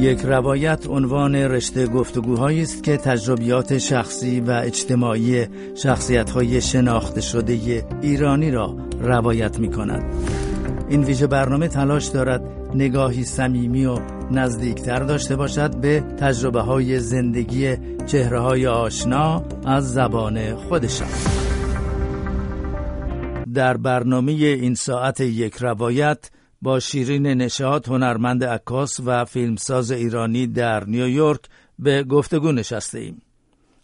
یک روایت عنوان رشته گفتگوهایی است که تجربیات شخصی و اجتماعی شخصیت‌های شناخته شده ایرانی را روایت می کند. این ویژه برنامه تلاش دارد نگاهی صمیمی و نزدیکتر داشته باشد به تجربه های زندگی چهره های آشنا از زبان خودشان. در برنامه این ساعت یک روایت با شیرین نشاط هنرمند عکاس و فیلمساز ایرانی در نیویورک به گفتگو نشسته ایم.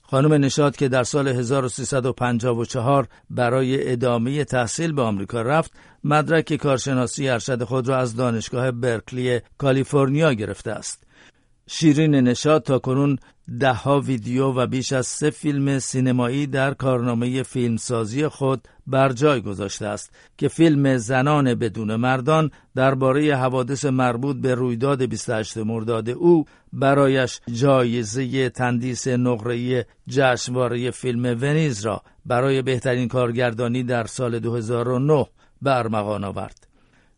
خانم نشاد که در سال 1354 برای ادامه تحصیل به آمریکا رفت مدرک کارشناسی ارشد خود را از دانشگاه برکلی کالیفرنیا گرفته است شیرین نشاد تا کنون دهها ویدیو و بیش از سه فیلم سینمایی در کارنامه فیلمسازی خود بر جای گذاشته است که فیلم زنان بدون مردان درباره حوادث مربوط به رویداد 28 مرداد او برایش جایزه تندیس نقره جشنواره فیلم ونیز را برای بهترین کارگردانی در سال 2009 برمغان آورد.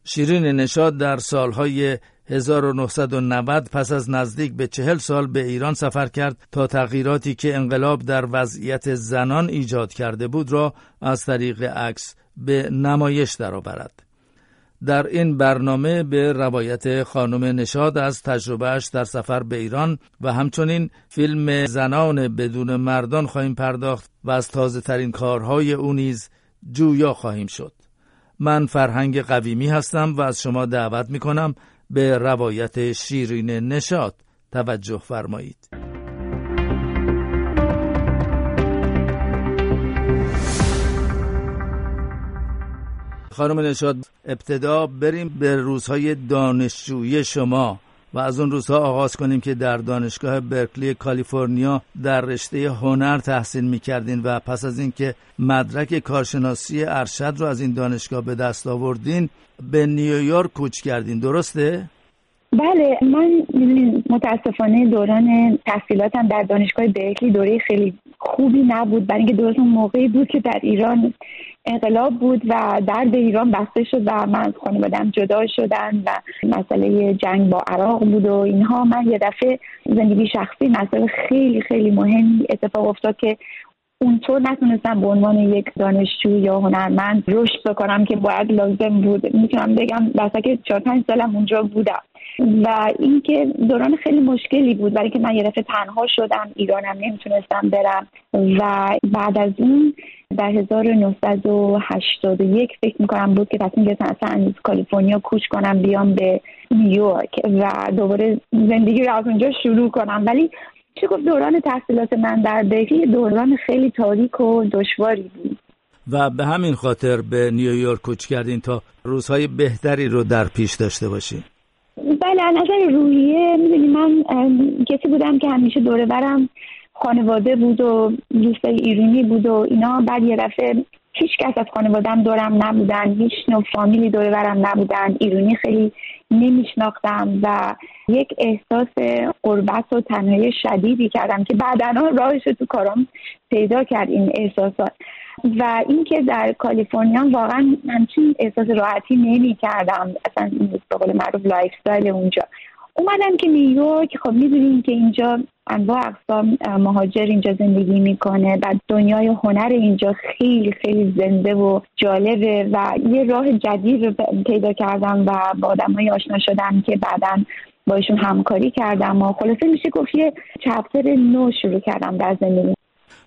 شیرین نشاد در سالهای 1990 پس از نزدیک به چهل سال به ایران سفر کرد تا تغییراتی که انقلاب در وضعیت زنان ایجاد کرده بود را از طریق عکس به نمایش درآورد. در این برنامه به روایت خانم نشاد از تجربهش در سفر به ایران و همچنین فیلم زنان بدون مردان خواهیم پرداخت و از تازه ترین کارهای او نیز جویا خواهیم شد. من فرهنگ قویمی هستم و از شما دعوت می کنم به روایت شیرین نشاد توجه فرمایید. خانم نشاد ابتدا بریم به روزهای دانشجویی شما. و از اون روزها آغاز کنیم که در دانشگاه برکلی کالیفرنیا در رشته هنر تحصیل می‌کردین و پس از اینکه مدرک کارشناسی ارشد رو از این دانشگاه به دست آوردین به نیویورک کوچ کردین درسته؟ بله من متاسفانه دوران تحصیلاتم در دانشگاه برکلی دوره خیلی خوبی نبود. برای اینکه درست اون موقعی بود که در ایران انقلاب بود و درد ایران بسته شد و من از خانوادم جدا شدن و مسئله جنگ با عراق بود و اینها. من یه دفعه زندگی شخصی مسئله خیلی خیلی مهمی اتفاق افتاد که اونطور نتونستم به عنوان یک دانشجو یا هنرمند رشد بکنم که باید لازم بود. می‌تونم بگم بسا که چهار پنج سالم اونجا بودم. و اینکه دوران خیلی مشکلی بود برای که من یه دفعه تنها شدم ایرانم نمی‌تونستم برم و بعد از اون در 1981 فکر می‌کنم بود که تصمیم گرفتم اصلا از کالیفرنیا کوچ کنم بیام به نیویورک و دوباره زندگی رو از اونجا شروع کنم. ولی چه گفت دوران تحصیلات من در برکلی دوران خیلی تاریک و دشواری بود. و به همین خاطر به نیویورک کوچ کردین تا روزهای بهتری رو در پیش داشته باشین. بله نظر روحیه می‌دونی من کسی بودم که همیشه دوره برم خانواده بود و دوستای ایرانی بود و اینا. بعد یه دفعه هیچ کس از خانوادم دورم نبودن. هیچ نوع فامیلی دوره برم نبودن. ایرانی خیلی نمیشناختم و یک احساس قربت و تنهایی شدیدی کردم که بعدا راهش تو کارم پیدا کرد این احساسات. و اینکه در کالیفرنیا واقعا همچین احساس راحتی نمی کردم اصلا به قول معروف lifestyle اونجا. اومدم که نیویورک. خب می‌دونیم که اینجا انواع اقسام مهاجر اینجا زندگی می‌کنه و دنیای هنر اینجا خیلی خیلی زنده و جالبه و یه راه جدید رو پیدا کردم و با آدمای آشنا شدم که بعدا باشون همکاری کردم و خلاصه میشه گفت یه chapter نو شروع کردم در زندگی.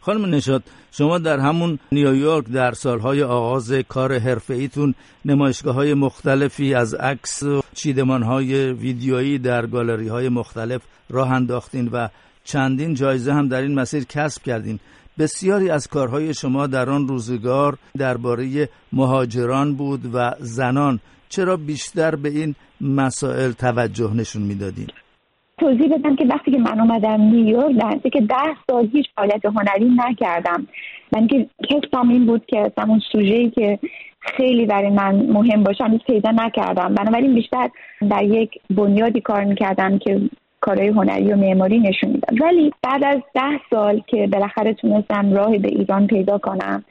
خانم نشاط شما در همون نیویورک در سالهای آغاز کار ایتون نمایشگاه های مختلفی از عکس و چیدمان های ویدیویی در گالری های مختلف راه انداختین و چندین جایزه هم در این مسیر کسب کردین. بسیاری از کارهای شما در آن روزگار درباره مهاجران بود و زنان. چرا بیشتر به این مسائل توجه نشون می‌دادین؟ توضیح بدم که وقتی که من اومدم نیویورک در که ده سال هیچ فعالیت هنری نکردم. من که حسم این بود که اصلا اون سوژه‌ای که خیلی برای من مهم باشه هنوز پیدا نکردم. بنابراین بیشتر در یک بنیادی کار می‌کردم که کارهای هنری و معماری نشون میدم ولی بعد از ده سال که بالاخره تونستم راهی به ایران پیدا کنم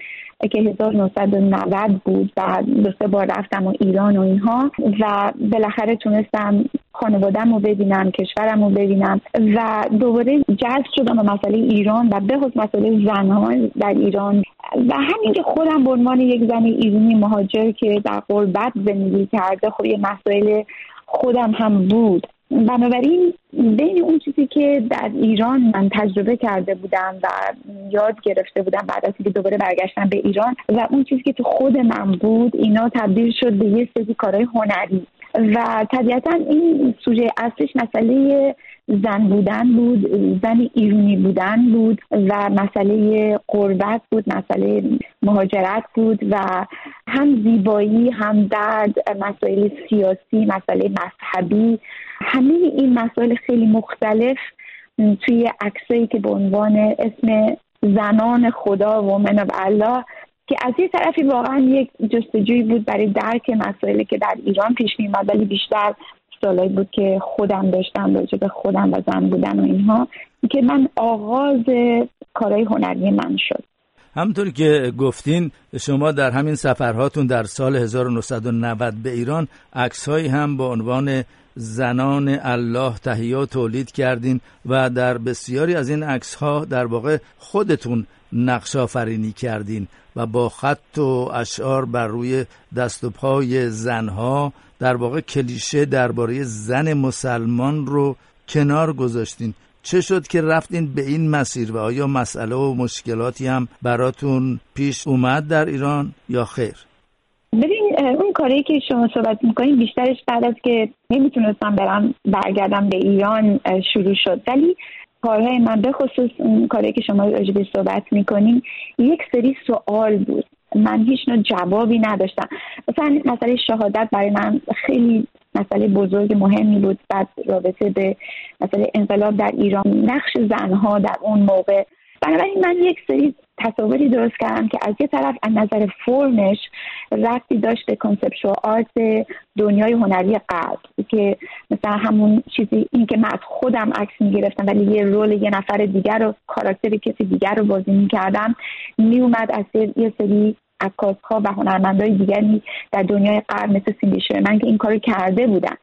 که 1990 بود و دو سه بار رفتم و ایران و اینها و بالاخره تونستم خانوادم رو ببینم کشورم رو ببینم و دوباره جذب شدم به مسئله ایران و به خصوص مسئله زنان در ایران. و همین که خودم به عنوان یک زن ایرانی مهاجر که در قربت زندگی کرده خب یه مسائل خودم هم بود. بنابراین بین اون چیزی که در ایران من تجربه کرده بودم و یاد گرفته بودم بعد از اینکه دوباره برگشتم به ایران و اون چیزی که تو خود من بود اینا تبدیل شد به یه سری کارهای هنری. و طبیعتا این سوژه اصلش مسئله زن بودن بود زن ایرونی بودن بود و مسئله قربت بود مسئله مهاجرت بود و هم زیبایی هم درد مسائل سیاسی مسئله مذهبی همه این مسائل خیلی مختلف توی عکسایی که به عنوان اسم زنان خدا و من الله که از یه طرفی واقعا یک جستجوی بود برای درک مسائلی که در ایران پیش میومد ولی بیشتر سالایی بود که خودم داشتم راجع به خودم و زن بودن و اینها که من آغاز کارهای هنری من شد. همونطور که گفتین شما در همین سفرهاتون در سال 1990 به ایران عکسهایی هم با عنوان زنان الله تهیه تولید کردین و در بسیاری از این عکس ها در واقع خودتون نقش آفرینی کردین و با خط و اشعار بر روی دست و پای زنها در واقع کلیشه درباره زن مسلمان رو کنار گذاشتین چه شد که رفتین به این مسیر و آیا مسئله و مشکلاتی هم براتون پیش اومد در ایران یا خیر؟ ببین اون کاری که شما صحبت می‌کنین بیشترش بعد از که نمی‌تونستم برم برگردم به ایران شروع شد. ولی کارهای من به خصوص اون کاری که شما راجبش صحبت می‌کنین یک سری سوال بود. من هیچ نوع جوابی نداشتم. مثلا مسئله شهادت برای من خیلی مسئله بزرگ مهمی بود. بعد رابطه به مسئله انقلاب در ایران نقش زنها در اون موقع. بنابراین من یک سری تصاوری درست کردم که از یه طرف از نظر فرمش رفتی داشت به کنسپشوال آرت دنیای هنری غرب که مثلا همون چیزی این که من از خودم عکس می‌گرفتم ولی یه role یه نفر دیگر رو کاراکتر کسی دیگر رو بازی می‌کردم میومد از یه سری عکاس ها و هنرمندای دیگری در دنیای غرب مثل سیندی شرمن که این کارو کرده بودن.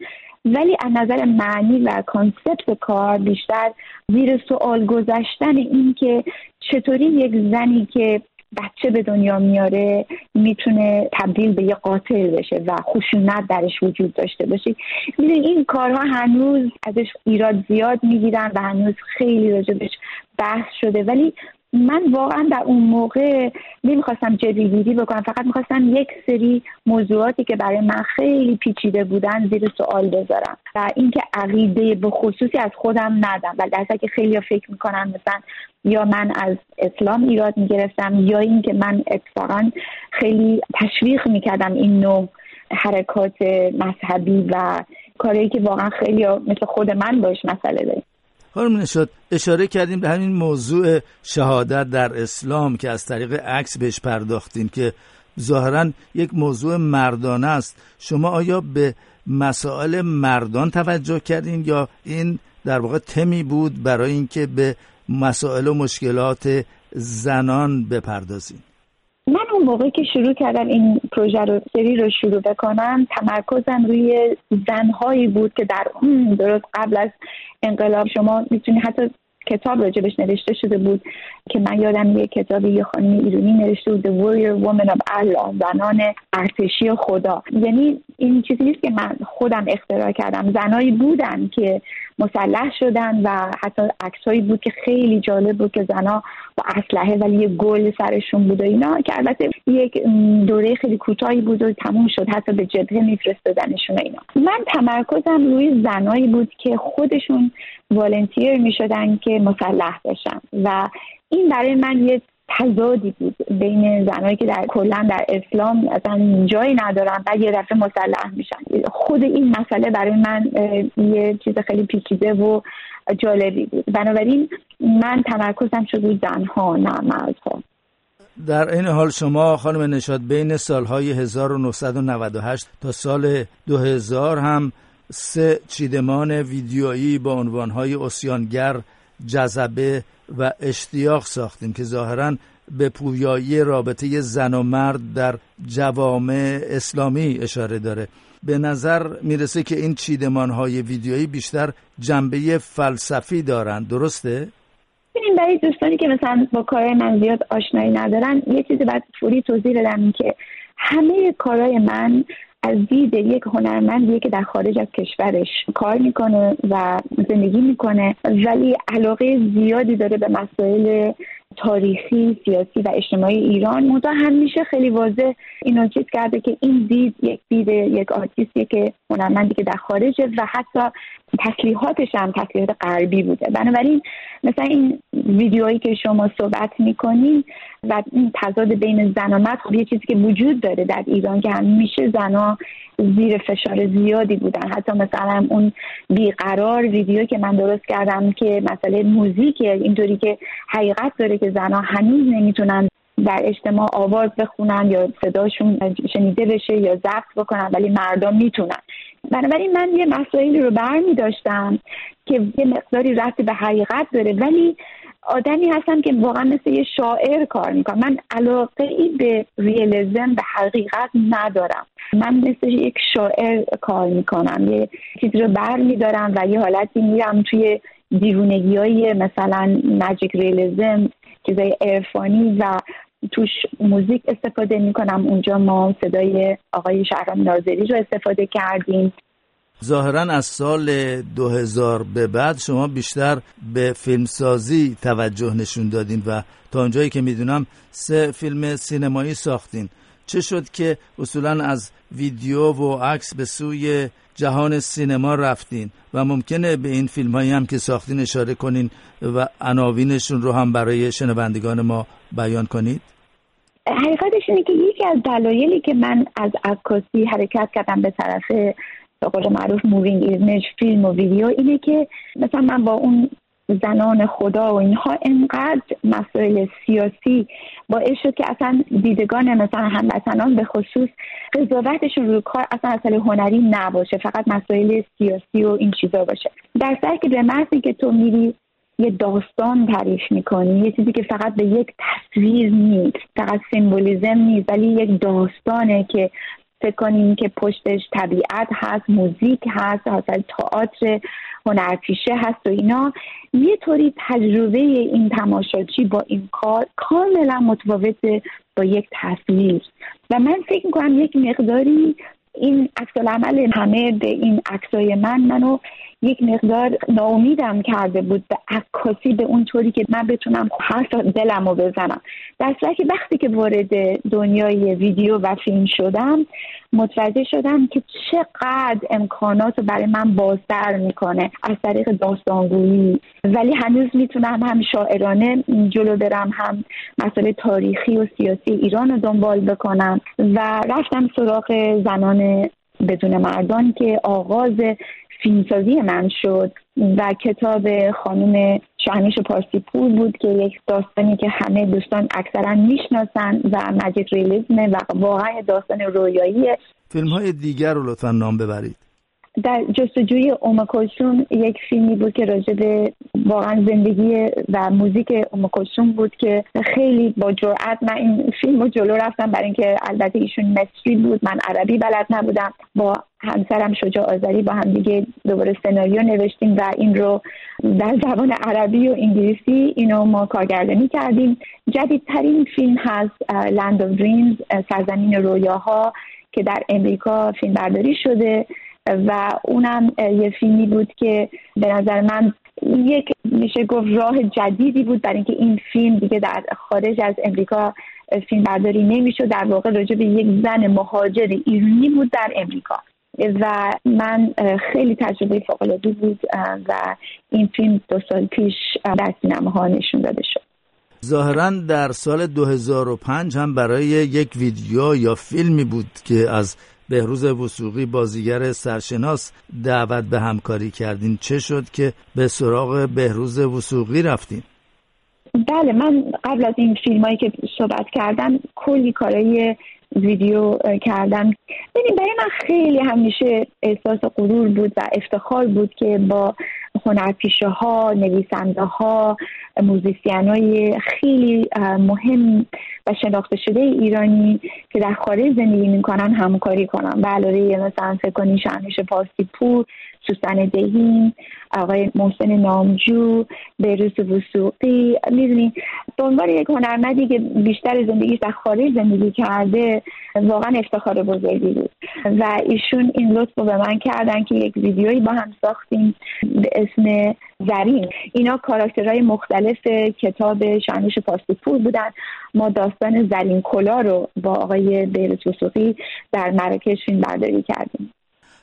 ولی از نظر معنی و concept کار بیشتر زیر سوال گذاشتن این که چطوری یک زنی که بچه به دنیا میاره می‌تونه تبدیل به یه قاتل بشه و خشونت درش وجود داشته باشه. می‌دونی این کارها هنوز ازش ایراد زیاد می‌گیرن و هنوز خیلی راجبش بحث شده. ولی من واقعا در اون موقع نمی‌خواستم جدیگیری بکنم. فقط می‌خواستم یک سری موضوعاتی که برای من خیلی پیچیده بودن زیر سوال بذارم و اینکه عقیده به خصوصی از خودم ندم. و درسته که خیلی فکر می‌کنم مثلا یا من از اسلام ایراد می‌گرفتم یا اینکه من اتفاقا خیلی تشویق می‌کردم این نوع حرکات مذهبی و کاری که واقعا خیلی مثل خود من باش مسئله داریم. خانم نشد اشاره کردیم به همین موضوع شهادت در اسلام که از طریق عکس بهش پرداختیم که ظاهرا یک موضوع مردانه است. شما آیا به مسائل مردان توجه کردین یا این در واقع تمی بود برای اینکه به مسائل و مشکلات زنان بپردازیم من اون موقعی که شروع کردم این پروژه رو سری رو شروع بکنم تمرکزم روی زنهایی بود که در اون درست قبل از انقلاب شما می‌تونی حتی کتاب راجبش نوشته شده بود که من یادم یه کتاب یه خانم ایرانی نوشته بود The Warrior Woman of Allah زنان ارتشی خدا. یعنی این چیزی نیست که من خودم اختراع کردم. زنایی بودن که مسلح شدن و حتی عکسهایی بود که خیلی جالب بود که زنا با اسلحه ولی یه گل سرشون بود و اینا که البته یک دوره خیلی کوتاهی بود و تموم شد حتی به جبهه میفرستادنشون اینا. من تمرکزم روی زنایی بود که خودشون والنتیر می‌شدن که مسلح بشن. و این برای من یه تضادی بود بین زنهایی که در کلا در اسلام اصلا جایی ندارن و یه دفعه مسلح میشن. خود این مسئله برای من یه چیز خیلی پیچیده و جالبی بود. بنابراین من تمرکزم شد روی زنها نه مردها. در این حال شما خانم نشاد بین سالهای 1998 تا سال 2000 هم سه چیدمان ویدیویی با عنوانهای اسیانگر جذبه و اشتیاق ساختیم که ظاهرا به پویایی رابطه زن و مرد در جوامع اسلامی اشاره داره به نظر می‌رسه که این چیدمان های ویدیویی بیشتر جنبه فلسفی دارند درسته؟ ببینیم برای دوستانی که مثلا با کارهای من زیاد آشنایی ندارن یه چیزی باید فوری توضیح بدم که همه کارهای من از دید یک هنرمندیه که در خارج از کشورش کار می‌کنه و زندگی می‌کنه. ولی علاقه زیادی داره به مسائل تاریخی سیاسی و اجتماعی ایران. منتها همیشه خیلی واضح اینو چیز کرده که این دید یک دید یک آرتیستیه که هنرمندی که در خارجه و حتی تسلیحاتش هم تسلیحات غربی بوده. بنابراین مثلا این ویدیوهایی که شما صحبت می‌کنین و این تضاد بین زن و مرد خب یه چیزی که وجود داره در ایران که همیشه زنها زیر فشار زیادی بودن. حتی مثلا اون بیقرار ویدیو که من درست کردم که مسئله موزیک اینطوری که حقیقت داره که زنها هنوز نمی‌تونن در اجتماع آواز بخونن یا صداشون شنیده بشه یا ضبط بکنن ولی مردم می‌تونن. بنابراین من یه مسائلی رو برمی داشتم که یه مقداری رفت به حقیقت داره ولی آدمی هستم که واقعا مثل یه شاعر کار می‌کنم. من علاقه ای به ریالیزم به حقیقت ندارم. من مثل یک شاعر کار می‌کنم. یه چیزی رو بر میدارم و یه حالتی میرم توی دیوونگی های مثلا ماجیک ریالیزم چیزای عرفانی و توش موزیک استفاده می‌کنم. اونجا ما صدای آقای شهرام ناظری رو استفاده کردیم. ظاهرا از سال 2000 به بعد شما بیشتر به فیلمسازی توجه نشون دادین و تا اونجایی که می‌دونم سه فیلم سینمایی ساختین. چه شد که اصولا از ویدیو و عکس به سوی جهان سینما رفتین و ممکنه به این فیلم هایی هم که ساختین اشاره کنین و عناوینشون رو هم برای شنوندگان ما بیان کنید؟ حقیقتش اینه که یکی از دلایلی که من از عکاسی حرکت کردم به طرف به قول معروف moving image فیلم و ویدیو اینه که مثلا من با اون زنان خدا و اینها انقدر مسائل سیاسی باعث شد که اصلا دیدگان مثلا هموطنان به خصوص قضاوتشون روی کار اصلا اصل هنری نباشه فقط مسائل سیاسی و این چیزا باشه. در سر که به محضی که تو میری یه داستان تعریف می‌کنی یه چیزی که فقط به یک تصویر نیست فقط سیمبولیزم نیست ولی یک داستانه که فکر کنیم که پشتش طبیعت هست موزیک هست مثلا تئاتر هنرپیشه هست و اینا یه طوری تجربه این تماشاچی با این کار کاملا متفاوت با یک تصویر. و من فکر می‌کنم یک مقداری این عکس عمل همه به این عکسای من منو یک مقدار ناامیدم کرده بود به عکاسی به اون طوری که من بتونم حرف دلم رو بزنم. در که وقتی که وارد دنیای ویدیو و فیلم شدم متوجه شدم که چقدر امکانات رو برای من بازتر می‌کنه از طریق داستانگویی. ولی هنوز می‌تونم هم شاعرانه جلو برم هم مسئله تاریخی و سیاسی ایران رو دنبال بکنم و رفتم سراغ زنان بدون مردان که آغاز فیلمسازی من شد و کتاب خانم شهمیش پارسی پور بود که یک داستانی که همه دوستان اکثرا می‌شناسن و مجید ریلیزمه و واقعا داستان رویایی فیلم های دیگر رو لطفا نام ببرید. در جستجوی اومکلسون یک فیلمی بود که راجع به واقعا زندگی و موزیک اومکلسون بود که خیلی با جرأت من این فیلم رو جلو رفتم. برای اینکه البته ایشون مصری بود من عربی بلد نبودم. با همسرم شجاع آذری با هم دیگه دوباره سناریو نوشتیم و این رو در زبان عربی و انگلیسی اینو ما کارگردانی کردیم. جدیدترین فیلم هست لند of دریمز سرزمین رویاها که در امریکا فیلم برداری شده. و اونم یه فیلمی بود که به نظر من یک میشه گفت راه جدیدی بود برای اینکه این فیلم دیگه در خارج از امریکا فیلم برداری نمی‌شد. در واقع راجع به یک زن مهاجر ایرانی بود در امریکا. و من خیلی تجربه فوقالعاده بود و این فیلم دو سال پیش در سینماها نشون داده شد. ظاهرا در سال 2005 هم برای یک ویدیو یا فیلمی بود که از بهروز وسوقی بازیگر سرشناس دعوت به همکاری کردین چه شد که به سراغ بهروز وسوقی رفتین بله من قبل از این فیلم هایی که صحبت کردم کلی کارهای ویدیو کردم. ببین برای من خیلی همیشه احساس غرور بود و افتخار بود که با هنرپیشه ها نویسنده ها موزیسین های خیلی مهم و شناخته شده ایرانی که در خارج زندگی می‌کنن همکاری کنن. به علاوه مثلا فکر کنی پاسی پور سوسن دهین آقای محسن نامجو بیروس وسوقی می‌دونی به عنوان یک هنرمندی که بیشتر زندگیش در خارج زندگی کرده واقعا افتخار بزرگی بود. و ایشون این لطف رو به من کردن که یک ویدیویی با هم ساختیم به اسم زرین. اینا کاراکترهای مختلف کتاب شانوش پاستپور بودن. ما داستان زرین کلا رو با آقای بیروس وسوقی در مراکش فیلم برداری کردیم.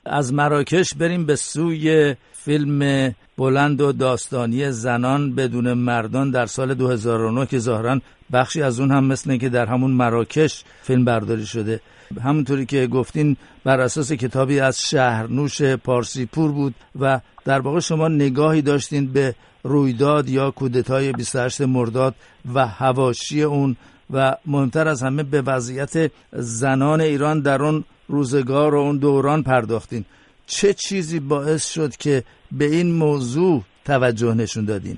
از مراکش بریم به سوی فیلم بلند و داستانی زنان بدون مردان در سال 2009 که ظاهرا بخشی از اون هم مثل که در همون مراکش فیلم برداری شده. همونطوری که گفتین بر اساس کتابی از شهرنوش پارسی پور بود و در واقع شما نگاهی داشتین به رویداد یا کودتای 28 مرداد و هواشی اون و مهمتر از همه به وضعیت زنان ایران در اون روزگار و اون دوران پرداختین. چه چیزی باعث شد که به این موضوع توجه نشون دادین؟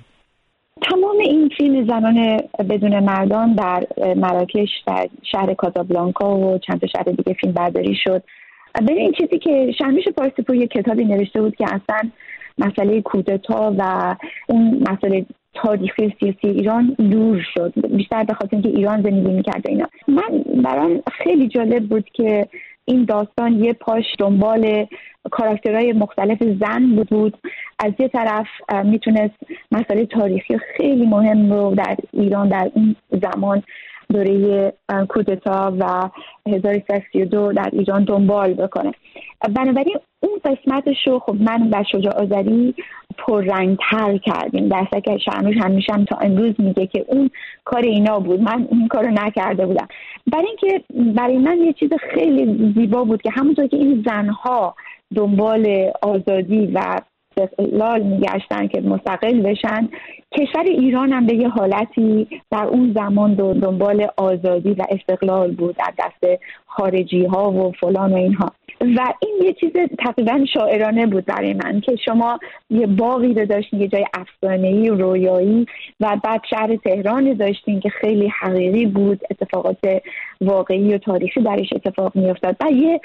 تمام این فیلم زنان بدون مردان در مراکش در شهر کازابلانکا و چند شهر دیگه فیلم برداری شد. به این چیزی که شهرمیش پارسیپور یک کتابی نوشته بود که اصلا مسئله کودتا و اون مسئله تاریخی سیاسی ایران دور شد. بیشتر به خاطر اینکه ایران زندگی می‌کرده اینا. من برام خیلی جالب بود که این داستان یه پاش دنبال کاراکترهای مختلف زن بود. از یه طرف می‌تونست مسئله تاریخی خیلی مهم رو در ایران در این زمان دوره کودتا و 1332 در ایران دنبال بکنه. بنابراین اون قسمتش رو خب من و شجاع آذری پررنگتر کردیم. در که شرموش همیشه هم تا امروز میگه که اون کار اینا بود. من این کار رو نکرده بودم. برای اینکه برای من یه چیز خیلی زیبا بود که همونطور که این زنها دنبال آزادی و استقلال میگشتن که مستقل بشن کشور ایران هم به یه حالتی در اون زمان دنبال آزادی و استقلال بود در دست خارجی ها و فلان و اینها. و این یه چیز تقریبا شاعرانه بود برای من که شما یه باقی رو داشتین یه جای افسانه‌ای و رویایی و بعد شهر تهران داشتین که خیلی حقیقی بود اتفاقات واقعی و تاریخی درش اتفاق میافتاد و یه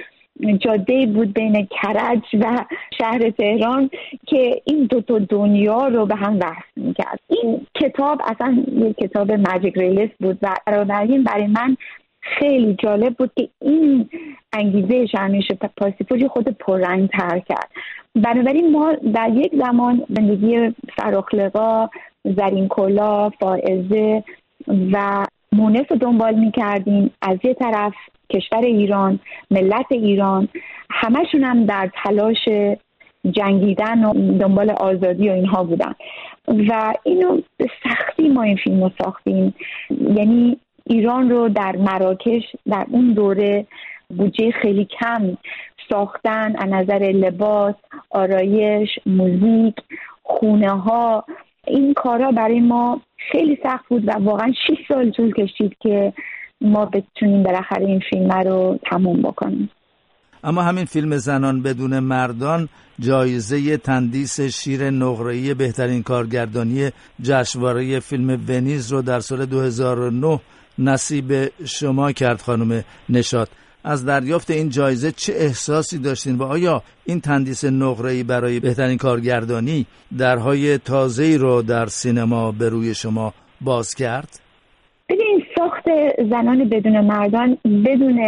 جاده بود بین کرج و شهر تهران که این دو تا دنیا رو به هم وصل می‌کرد. این کتاب اصلا یک کتاب ماجیک ریلیست بود و بنابراین برای من خیلی جالب بود که این انگیزه شرمیش پاسیفوری خود پررنگ تر کرد. بنابراین ما در یک زمان زندگی فراخلقا زرین کلا فائزه و مونس رو دنبال می کردیم از یه طرف کشور ایران ملت ایران همشون هم در تلاش جنگیدن و دنبال آزادی و اینها بودن. و اینو به سختی ما این فیلم رو ساختیم. یعنی ایران رو در مراکش در اون دوره بودجه خیلی کم ساختن از نظر لباس آرایش موزیک خونه ها این کارا برای ما خیلی سخت بود و واقعا 6 سال طول کشید که ما بتونیم بالاخره این فیلم رو تموم بکنیم. اما همین فیلم زنان بدون مردان جایزه تندیس شیر نقره‌ای بهترین کارگردانی جشنواره فیلم ونیز رو در سال 2009 نصیب شما کرد خانم نشاد از دریافت این جایزه چه احساسی داشتین؟ و آیا این تندیس نقره‌ای برای بهترین کارگردانی درهای تازه‌ای رو در سینما به روی شما باز کرد؟ ببین ساخت زنان بدون مردان بدون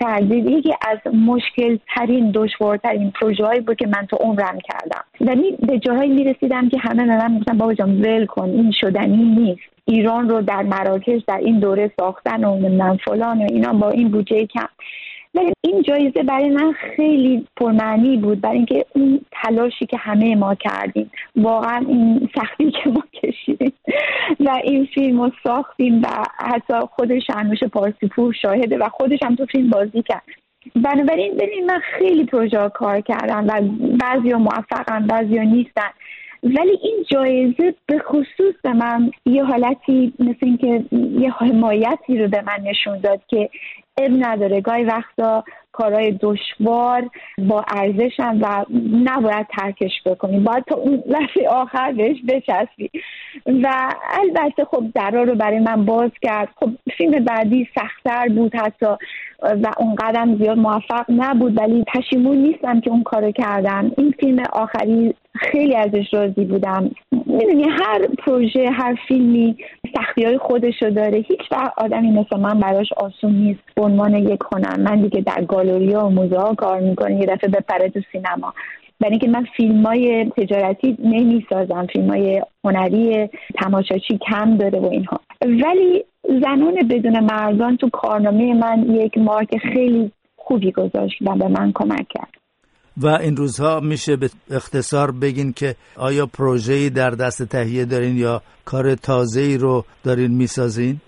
تردید یکی از مشکل ترین دشوارترین پروژه بود که من تو عمرم کردم. و به جاهایی می‌رسیدم که همه من می‌گفتن بابا جان ول کن این شدنی نیست. ایران رو در مراکش در این دوره ساختن و نمی‌دونم فلان و اینا با این بودجه کم. ولی این جایزه برای من خیلی پرمعنی بود برای اینکه اون تلاشی که همه ما کردیم واقعا این سختی که ما کشیدیم و این فیلم رو ساختیم و حتی خود شرمش پارسیپور شاهده و خودش هم تو فیلم بازی کرد. بنابراین ببین من خیلی پروژه کار کردم و بعضی موفقم بعضی نیستن. ولی این جایزه به خصوص به من یه حالتی مثل اینکه یه حمایتی رو به من نشون داد که اب نداره. گاهی وقتا کارهای دشوار با ارزشن و نباید ترکش بکنیم. باید تا اون لحظه آخر بهش بچسبی و البته خب درا رو برای من باز کرد. خب فیلم بعدی سختتر بود حتی و اون قدم زیاد موفق نبود ولی پشیمون نیستم که اون کارو کردم. این فیلم آخری خیلی ازش راضی بودم. می‌دونی هر پروژه هر فیلمی سختی های خودشو داره. هیچ وقت آدمی مثل من براش آسون نیست. به عنوان یک هنرمندی که در گالری و موزه ها کار می‌کنه یه دفعه بپره تو سینما. برای اینکه من فیلم های تجارتی نمی‌سازم. فیلم های هنری تماشاچی کم داره و اینها. ولی زنان بدون مردان تو کارنامه من یک مارک خیلی خوبی گذاشت و به من کمک کرد. و این روزها میشه به اختصار بگین که آیا پروژه‌ای در دست تهیه دارین یا کار تازه‌ای رو دارین می‌سازین؟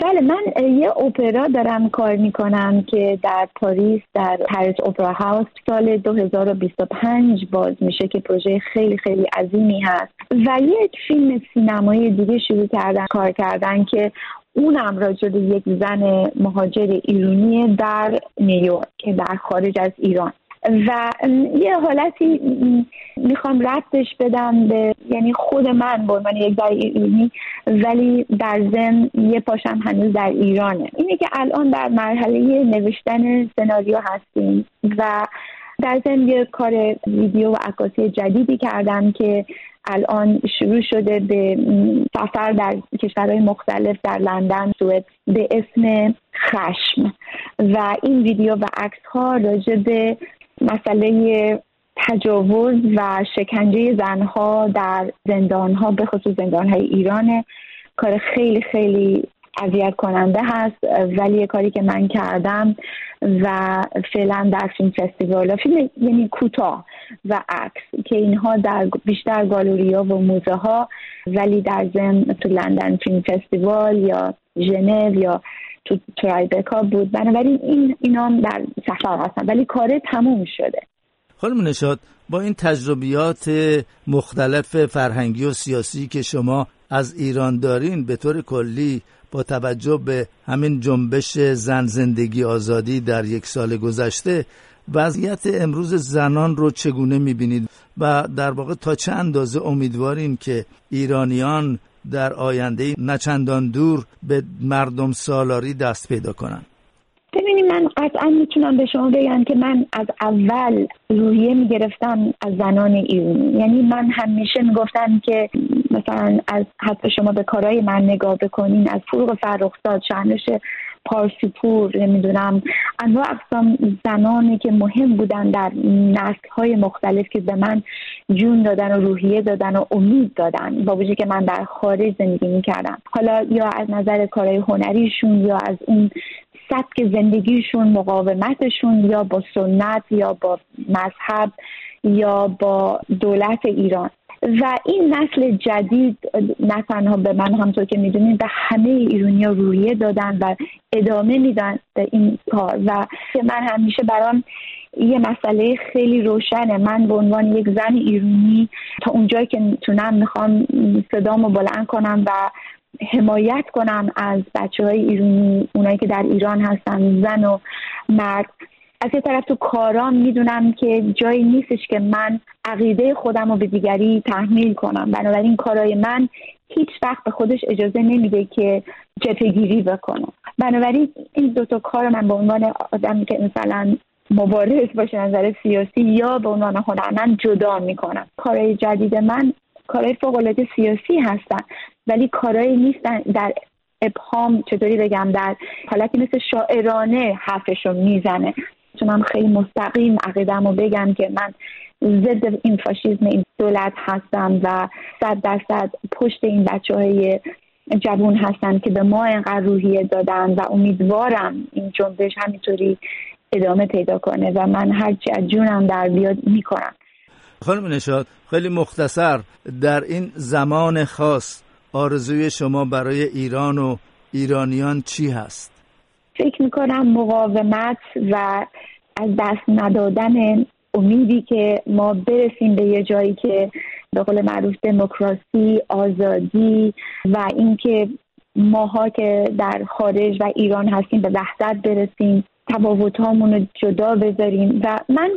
بله من یه اپرا دارم کار می‌کنم که در پاریس در پاریس اپرا هاوس سال 2025 باز میشه که پروژه خیلی خیلی عظیمی هست و یک فیلم سینمایی دیگه شروع کردن کار کردن که اونم راجع یک زن مهاجر ایرانی در نیویورک که در خارج از ایران و یه حالتی می‌خوام ربطش بدم به یعنی خود من به عنوان یک در ایرانی ولی در ضمن یه پاشم هنوز در ایرانه. اینه که الان در مرحله نوشتن سناریو هستیم و در ضمن یه کار ویدیو و عکاسی جدیدی کردم که الان شروع شده به سفر در کشورهای مختلف در لندن سوئد به اسم خشم. و این ویدیو و عکس ها راجع به مسئله تجاوز و شکنجه زنها در زندانها به خصوص زندانهای ایران کار خیلی خیلی اذیت کننده هست ولی کاری که من کردم و فعلا در فیلم فستیوال فیلم یعنی کوتاه و عکس که اینها در بیشتر گالوریا و موزه ها ولی در ضمن تو لندن فیلم فستیوال یا ژنو یا تو ترایبکا بود. بنابراین این اینا در سفر هستن. ولی کار تموم شده. خانم نشاد با این تجربیات مختلف فرهنگی و سیاسی که شما از ایران دارین به طور کلی با توجه به همین جنبش زن زندگی آزادی در یک سال گذشته وضعیت امروز زنان رو چگونه می‌بینید؟ و در واقع تا چه اندازه امیدوارین که ایرانیان در آینده نچندان دور به مردم سالاری دست پیدا کنن. ببینید من قطعا می‌تونم به شما بگم که من از اول روحیه می‌گرفتم از زنان ایرانی یعنی من همیشه می‌گفتم که مثلا از حتی شما به کارهای من نگاه بکنین از فروغ فرخزاد شهنش پارسیپور نمی‌دونم انواع اقسام زنانی که مهم بودن در نسل های مختلف که به من جون دادن و روحیه دادن و امید دادن با وجود که من در خارج زندگی می‌کردم. حالا یا از نظر کارهای هنریشون یا از اون سبک زندگیشون مقاومتشون یا با سنت یا با مذهب یا با دولت ایران. و این نسل جدید نه تنها به من همطور که می‌دونید به همه ایرونی ها رویه دادن و ادامه میدن به این کار. و من همیشه برام یه مسئله خیلی روشنه. من به عنوان یک زن ایرونی تا اونجایی که می‌تونم می‌خوام صدامو بلند کنم و حمایت کنم از بچه های ایرونی اونایی که در ایران هستن زن و مرد. از یه طرف تو کارام می‌دونم که جایی نیستش که من عقیده خودم رو به دیگری تحمیل کنم. بنابراین کارای من هیچ وقت به خودش اجازه نمیده که جتگیری بکنه. بنابراین این دوتا کار من به عنوان آدمی که مثلا مبارز باشه نظر سیاسی یا به عنوان هنرمند جدا می‌کنم. کارهای جدید من کارهای فوق سیاسی هستن ولی کارهایی نیستن در ابهام چطوری بگم در حالتی مثل شاعرانه حرفش رو می‌زنه. می‌تونم خیلی مستقیم عقیدم رو بگم که من ضد این فاشیزم این دولت هستم و صد درصد پشت این بچه های جوون هستن که به ما اینقدر روحیه دادن و امیدوارم این جنبش همینطوری ادامه پیدا کنه و من هرچی از جونم در بیاد می‌کنم خانم نشاد خیلی مختصر در این زمان خاص آرزوی شما برای ایران و ایرانیان چی هست؟ فکر می‌کنم مقاومت و از دست ندادن امیدی که ما برسیم به یه جایی که به قول معروف دموکراسی آزادی و اینکه ماها که در خارج و ایران هستیم به وحدت برسیم تفاوت رو جدا بذاریم و من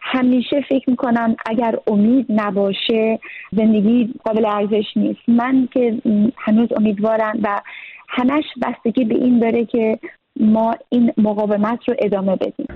همیشه فکر می‌کنم اگر امید نباشه زندگی قابل ارزش نیست. من که هنوز امیدوارم و همش بستگی به این داره که ما این مقاومت رو ادامه بدیم.